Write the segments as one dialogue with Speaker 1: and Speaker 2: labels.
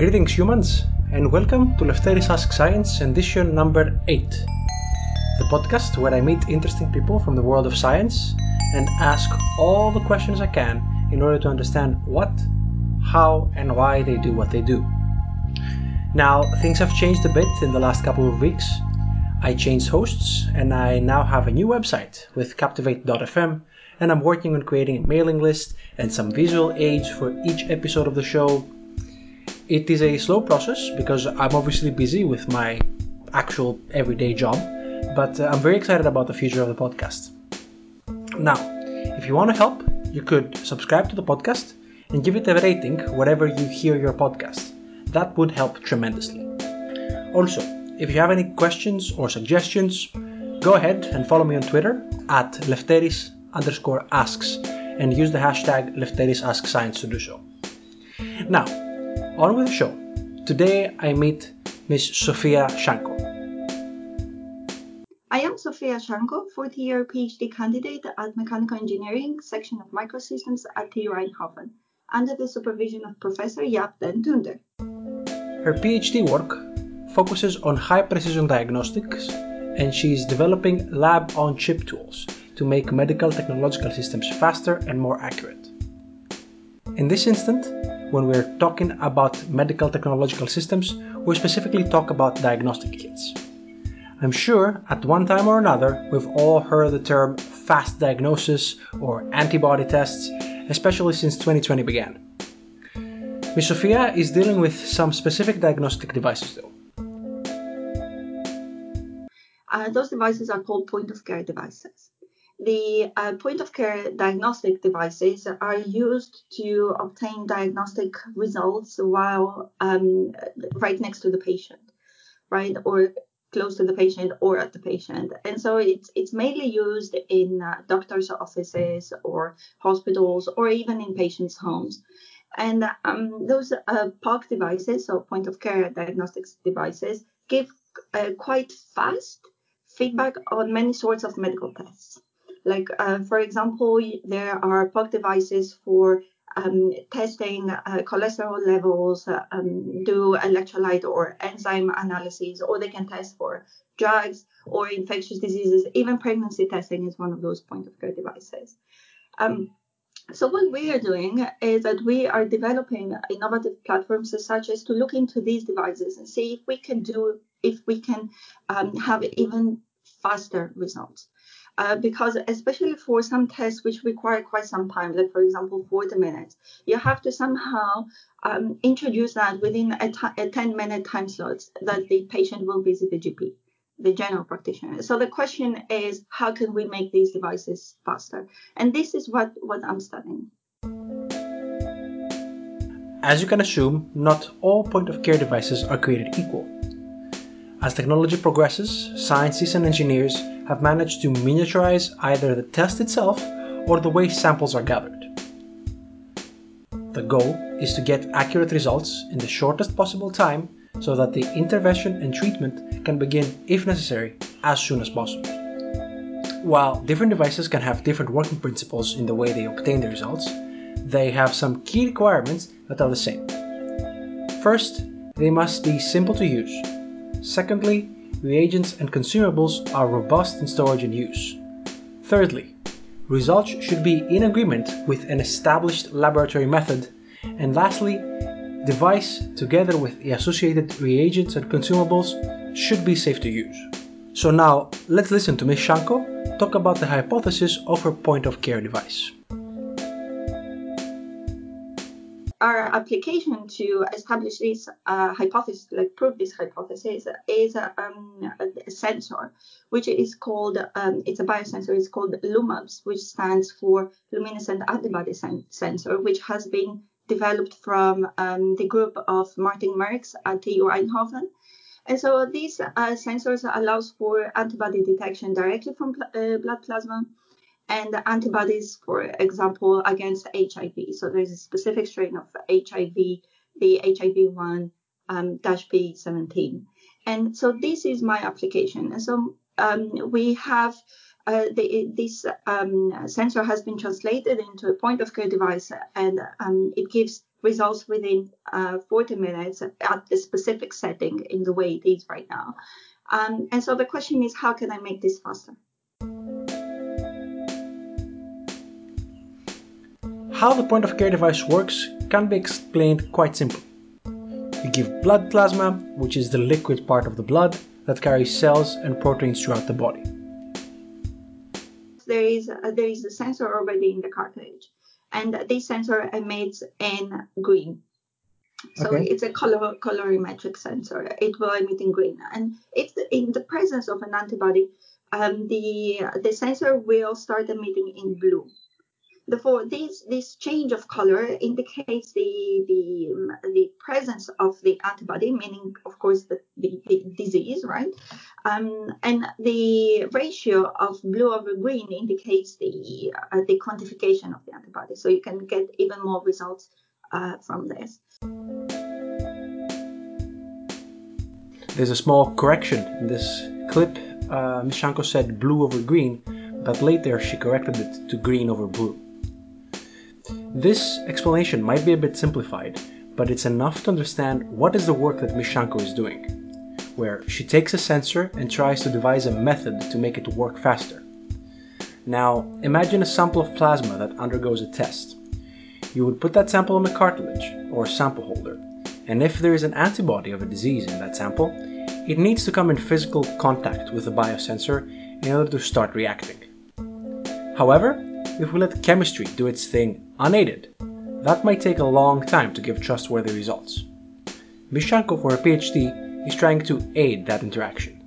Speaker 1: Greetings, humans, and welcome to Lefteris Ask Science edition number 8, the podcast where I meet interesting people from the world of science and ask all the questions I can in order to understand what, how, and why they do what they do. Now, things have changed a bit in the last couple of weeks. I changed hosts and I now have a new website with Captivate.fm, and I'm working on creating a mailing list and some visual aids for each episode of the show. It is a slow process because I'm obviously busy with my actual everyday job, but uh, I'm very excited about the future of the podcast. Now, if you want to help, you could subscribe to the podcast and give it a rating wherever you hear your podcast. That would help tremendously. Also, if you have any questions or suggestions, go ahead and follow me on Twitter at Lefteris underscore asks and use the hashtag Lefteris Science to do so. Now, on with the show. Today I meet Miss Sofia Shanko.
Speaker 2: I am Sofia Shanko, fourth year PhD candidate at Mechanical Engineering section of Microsystems at TU Eindhoven, under the supervision of Professor Jaap den Toonder.
Speaker 1: Her PhD work focuses on high precision diagnostics and she is developing lab on chip tools to make medical technological systems faster and more accurate. In this instant, when we're talking about medical technological systems, we specifically talk about diagnostic kits. I'm sure at one time or another we've all heard the term fast diagnosis or antibody tests, especially since 2020 began. Miss Sofia is dealing with some specific diagnostic devices though.
Speaker 2: Uh, those devices are called point of care devices. The uh, point of care diagnostic devices are used to obtain diagnostic results while um, right next to the patient, right, or close to the patient or at the patient. And so it's it's mainly used in uh, doctors' offices or hospitals or even in patients' homes. And um, those uh, POC devices, so point of care diagnostics devices, give uh, quite fast feedback on many sorts of medical tests. Like, uh, for example, there are POC devices for um, testing uh, cholesterol levels, uh, um, do electrolyte or enzyme analyses, or they can test for drugs or infectious diseases. Even pregnancy testing is one of those point of care devices. Um, so what we are doing is that we are developing innovative platforms such as to look into these devices and see if we can do if we can um, have even faster results. Uh, because especially for some tests which require quite some time, like for example 40 minutes, you have to somehow um, introduce that within a, t- a 10 minute time slot that the patient will visit the GP, the general practitioner. So the question is, how can we make these devices faster? And this is what, what I'm studying.
Speaker 1: As you can assume, not all point of care devices are created equal. As technology progresses, scientists and engineers have managed to miniaturize either the test itself or the way samples are gathered. The goal is to get accurate results in the shortest possible time so that the intervention and treatment can begin, if necessary, as soon as possible. While different devices can have different working principles in the way they obtain the results, they have some key requirements that are the same. First, they must be simple to use Secondly, reagents and consumables are robust in storage and use. Thirdly, results should be in agreement with an established laboratory method. And lastly, device together with the associated reagents and consumables should be safe to use. So now let's listen to Ms. Shanko talk about the hypothesis of her point of care device.
Speaker 2: Our application to establish this uh, hypothesis, like prove this hypothesis, is um, a sensor, which is called, um, it's a biosensor, it's called LUMABS, which stands for luminescent antibody sen- sensor, which has been developed from um, the group of Maarten Merkx at TU Eindhoven. And so these uh, sensors allows for antibody detection directly from pl- uh, blood plasma and antibodies, for example, against HIV. So there's a specific strain of HIV, the HIV1 um, P17. And so this is my application. And so um, we have uh, the, this um, sensor has been translated into a point of care device and um, it gives results within uh, 40 minutes at the specific setting in the way it is right now. Um, and so the question is, how can I make this faster?
Speaker 1: How the point of care device works can be explained quite simply. You give blood plasma, which is the liquid part of the blood that carries cells and proteins throughout the body.
Speaker 2: There is a, there is a sensor already in the cartridge, and this sensor emits in green. So okay. it's a color colorimetric sensor. It will emit in green, and if in the presence of an antibody, um, the the sensor will start emitting in blue. Therefore, this this change of color indicates the the um, the presence of the antibody, meaning, of course, the, the, the disease, right? Um, and the ratio of blue over green indicates the uh, the quantification of the antibody. So you can get even more results uh, from this.
Speaker 1: There's a small correction in this clip. Uh, Ms. Shanko said blue over green, but later she corrected it to green over blue. This explanation might be a bit simplified, but it's enough to understand what is the work that Ms. Shanko is doing, where she takes a sensor and tries to devise a method to make it work faster. Now, imagine a sample of plasma that undergoes a test. You would put that sample on a cartridge or sample holder, and if there is an antibody of a disease in that sample, it needs to come in physical contact with the biosensor in order to start reacting. However, if we let chemistry do its thing unaided, that might take a long time to give trustworthy results. Ms. Shanko, for her PhD, is trying to aid that interaction.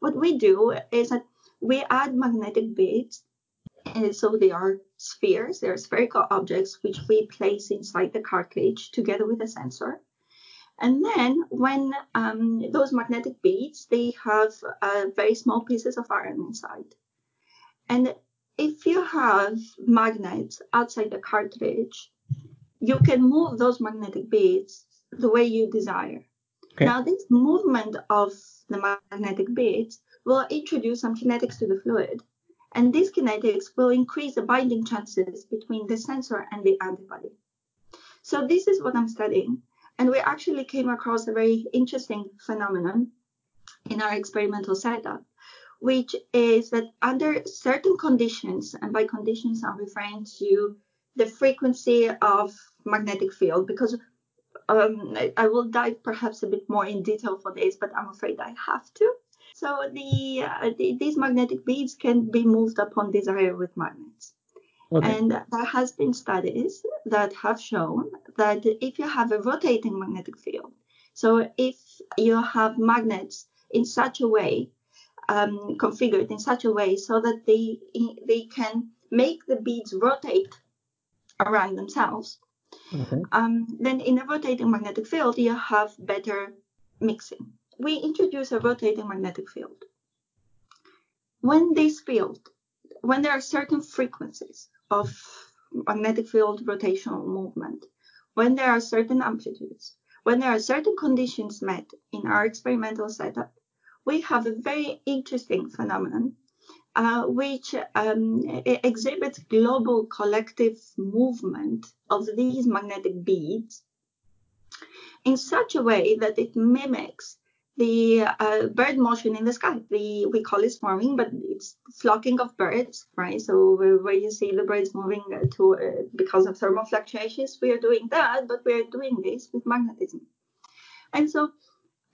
Speaker 2: What we do is that we add magnetic beads, and so they are spheres, they are spherical objects which we place inside the cartridge together with a sensor. And then when um, those magnetic beads, they have uh, very small pieces of iron inside. And if you have magnets outside the cartridge, you can move those magnetic beads the way you desire. Okay. Now, this movement of the magnetic beads will introduce some kinetics to the fluid. And these kinetics will increase the binding chances between the sensor and the antibody. So this is what I'm studying. And we actually came across a very interesting phenomenon in our experimental setup, which is that under certain conditions, and by conditions I'm referring to the frequency of magnetic field, because um, I will dive perhaps a bit more in detail for this, but I'm afraid I have to. So the, uh, the these magnetic beads can be moved upon desire with magnets. Okay. And there has been studies that have shown that if you have a rotating magnetic field, so if you have magnets in such a way, um, configured in such a way so that they they can make the beads rotate around themselves, mm-hmm. um, then in a rotating magnetic field you have better mixing. We introduce a rotating magnetic field. When this field, when there are certain frequencies of magnetic field rotational movement, when there are certain amplitudes, when there are certain conditions met in our experimental setup, we have a very interesting phenomenon uh, which um, exhibits global collective movement of these magnetic beads in such a way that it mimics the uh, bird motion in the sky. The, we call it swarming, but it's flocking of birds, right? So where you see the birds moving uh, to uh, because of thermal fluctuations, we are doing that, but we are doing this with magnetism. And so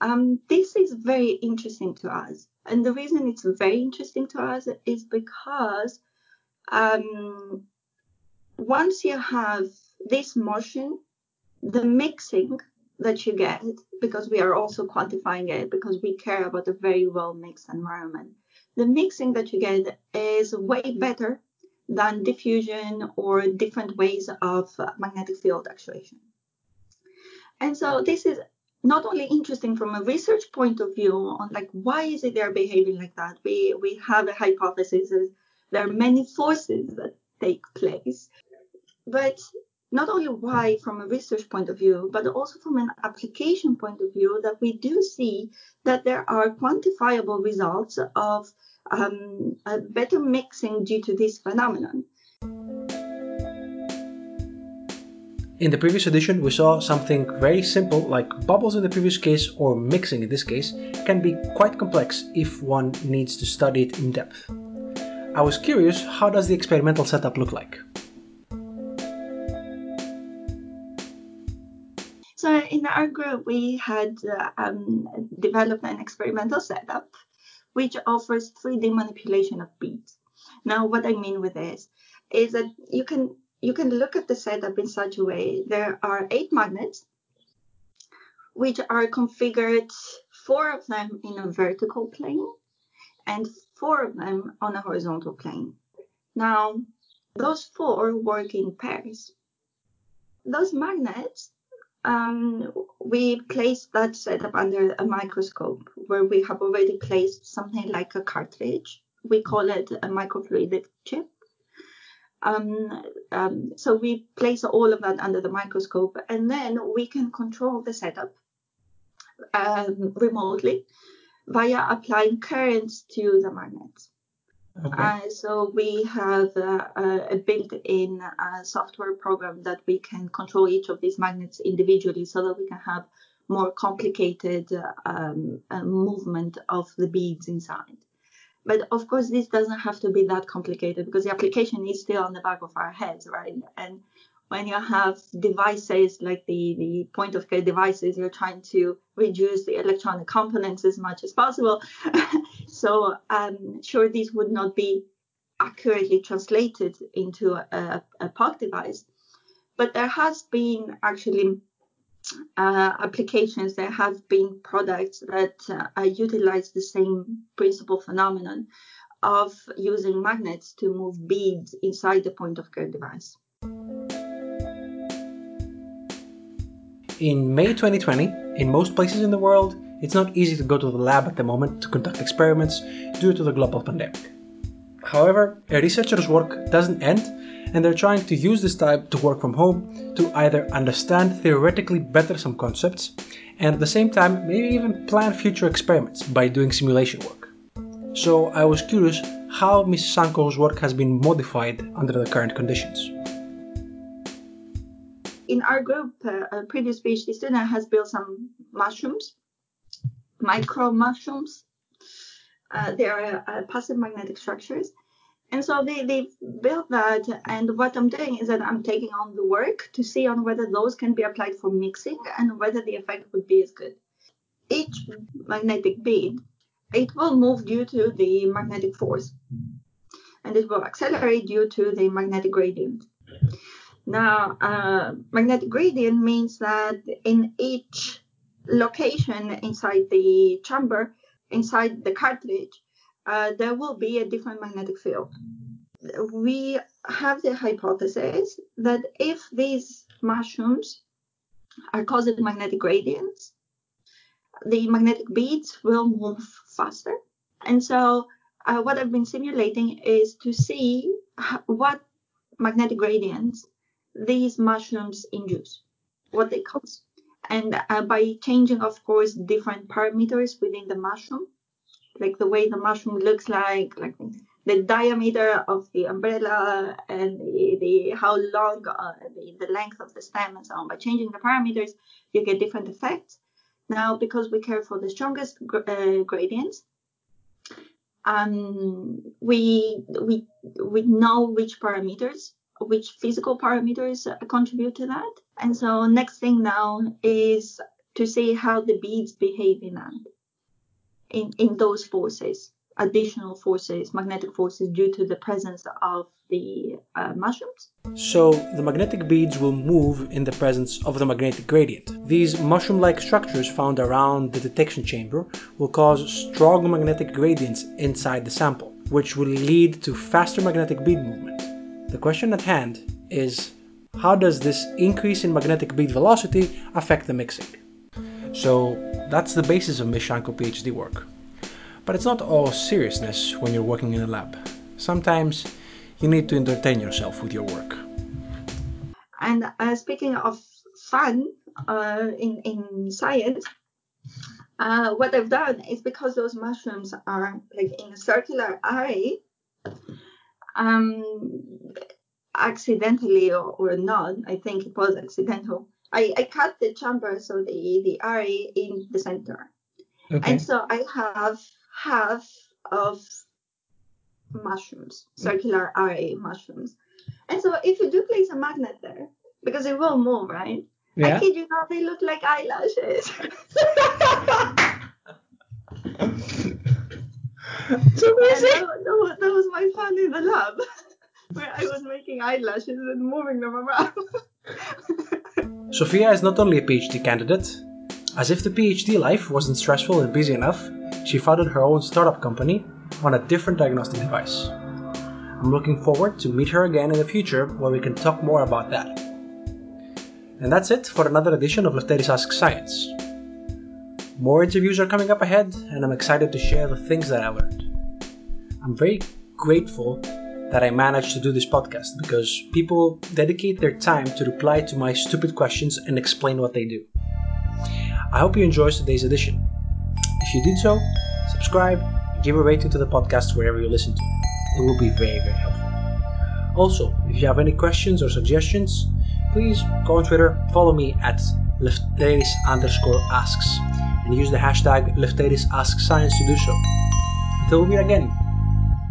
Speaker 2: um, this is very interesting to us. And the reason it's very interesting to us is because um, once you have this motion, the mixing that you get because we are also quantifying it because we care about a very well mixed environment. The mixing that you get is way better than diffusion or different ways of magnetic field actuation. And so this is not only interesting from a research point of view on like why is it they're behaving like that. We we have a hypothesis that there are many forces that take place. But not only why from a research point of view, but also from an application point of view, that we do see that there are quantifiable results of um, a better mixing due to this phenomenon.
Speaker 1: In the previous edition, we saw something very simple, like bubbles in the previous case, or mixing in this case, can be quite complex if one needs to study it in depth. I was curious, how does the experimental setup look like?
Speaker 2: In our group, we had uh, um, developed an experimental setup which offers 3D manipulation of beads. Now, what I mean with this is that you can you can look at the setup in such a way. There are eight magnets, which are configured, four of them in a vertical plane and four of them on a horizontal plane. Now, those four work in pairs. Those magnets um, we placed that setup under a microscope where we have already placed something like a cartridge. We call it a microfluidic chip. Um, um, so we place all of that under the microscope and then we can control the setup um, remotely via applying currents to the magnets. Okay. Uh, so we have uh, a built-in uh, software program that we can control each of these magnets individually, so that we can have more complicated um, uh, movement of the beads inside. But of course, this doesn't have to be that complicated because the application is still on the back of our heads, right? And when you have devices like the, the point of care devices, you're trying to reduce the electronic components as much as possible. so I'm sure this would not be accurately translated into a, a POC device. But there has been actually uh, applications, there have been products that uh, utilize the same principal phenomenon of using magnets to move beads inside the point of care device.
Speaker 1: In May 2020, in most places in the world, it's not easy to go to the lab at the moment to conduct experiments due to the global pandemic. However, a researcher's work doesn't end, and they're trying to use this time to work from home to either understand theoretically better some concepts, and at the same time, maybe even plan future experiments by doing simulation work. So I was curious how Ms. Shanko's work has been modified under the current conditions
Speaker 2: in our group, uh, a previous PhD student has built some mushrooms, micro mushrooms. Uh, they are uh, passive magnetic structures. And so they, they built that. And what I'm doing is that I'm taking on the work to see on whether those can be applied for mixing and whether the effect would be as good. Each magnetic bead, it will move due to the magnetic force. And it will accelerate due to the magnetic gradient. Now, uh, magnetic gradient means that in each location inside the chamber, inside the cartridge, uh, there will be a different magnetic field. We have the hypothesis that if these mushrooms are causing magnetic gradients, the magnetic beads will move faster. And so, uh, what I've been simulating is to see what magnetic gradients these mushrooms induce, what they cause. And uh, by changing, of course, different parameters within the mushroom, like the way the mushroom looks like, like the diameter of the umbrella and the, the how long uh, the, the length of the stem and so on. By changing the parameters, you get different effects. Now, because we care for the strongest uh, gradients, um, we we we know which parameters which physical parameters contribute to that. And so next thing now is to see how the beads behave in that, in, in those forces, additional forces, magnetic forces due to the presence of the uh, mushrooms.
Speaker 1: So the magnetic beads will move in the presence of the magnetic gradient. These mushroom-like structures found around the detection chamber will cause strong magnetic gradients inside the sample, which will lead to faster magnetic bead movement. The question at hand is how does this increase in magnetic bead velocity affect the mixing? So that's the basis of Ms. Shanko PhD work. But it's not all seriousness when you're working in a lab. Sometimes you need to entertain yourself with your work.
Speaker 2: And uh, speaking of fun uh, in, in science, uh, what I've done is because those mushrooms are like in a circular array, um, accidentally or, or not, I think it was accidental. I, I cut the chamber, so the, the array in the center.
Speaker 1: Okay.
Speaker 2: And so I have half of mushrooms, circular array mushrooms. And so if you do place a magnet there, because it will move, right?
Speaker 1: Yeah.
Speaker 2: I kid you not, they look like eyelashes.
Speaker 1: It's
Speaker 2: And
Speaker 1: amazing.
Speaker 2: that, that, was, that was my fun in the lab, where I was making eyelashes and moving them around.
Speaker 1: Sophia is not only a PhD candidate. As if the PhD life wasn't stressful and busy enough, she founded her own startup company on a different diagnostic device. I'm looking forward to meet her again in the future where we can talk more about that. And that's it for another edition of Lefteris Ask Science. More interviews are coming up ahead, and I'm excited to share the things that I learned. I'm very grateful that I managed to do this podcast because people dedicate their time to reply to my stupid questions and explain what they do. I hope you enjoyed today's edition. If you did so, subscribe and give a rating to the podcast wherever you listen to. It will be very, very helpful. Also, if you have any questions or suggestions, please go on Twitter, follow me at Lefteris underscore asks, and use the hashtag Lefteris Ask Science to do so. Until we meet again,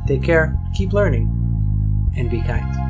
Speaker 1: take care, keep learning, and be kind.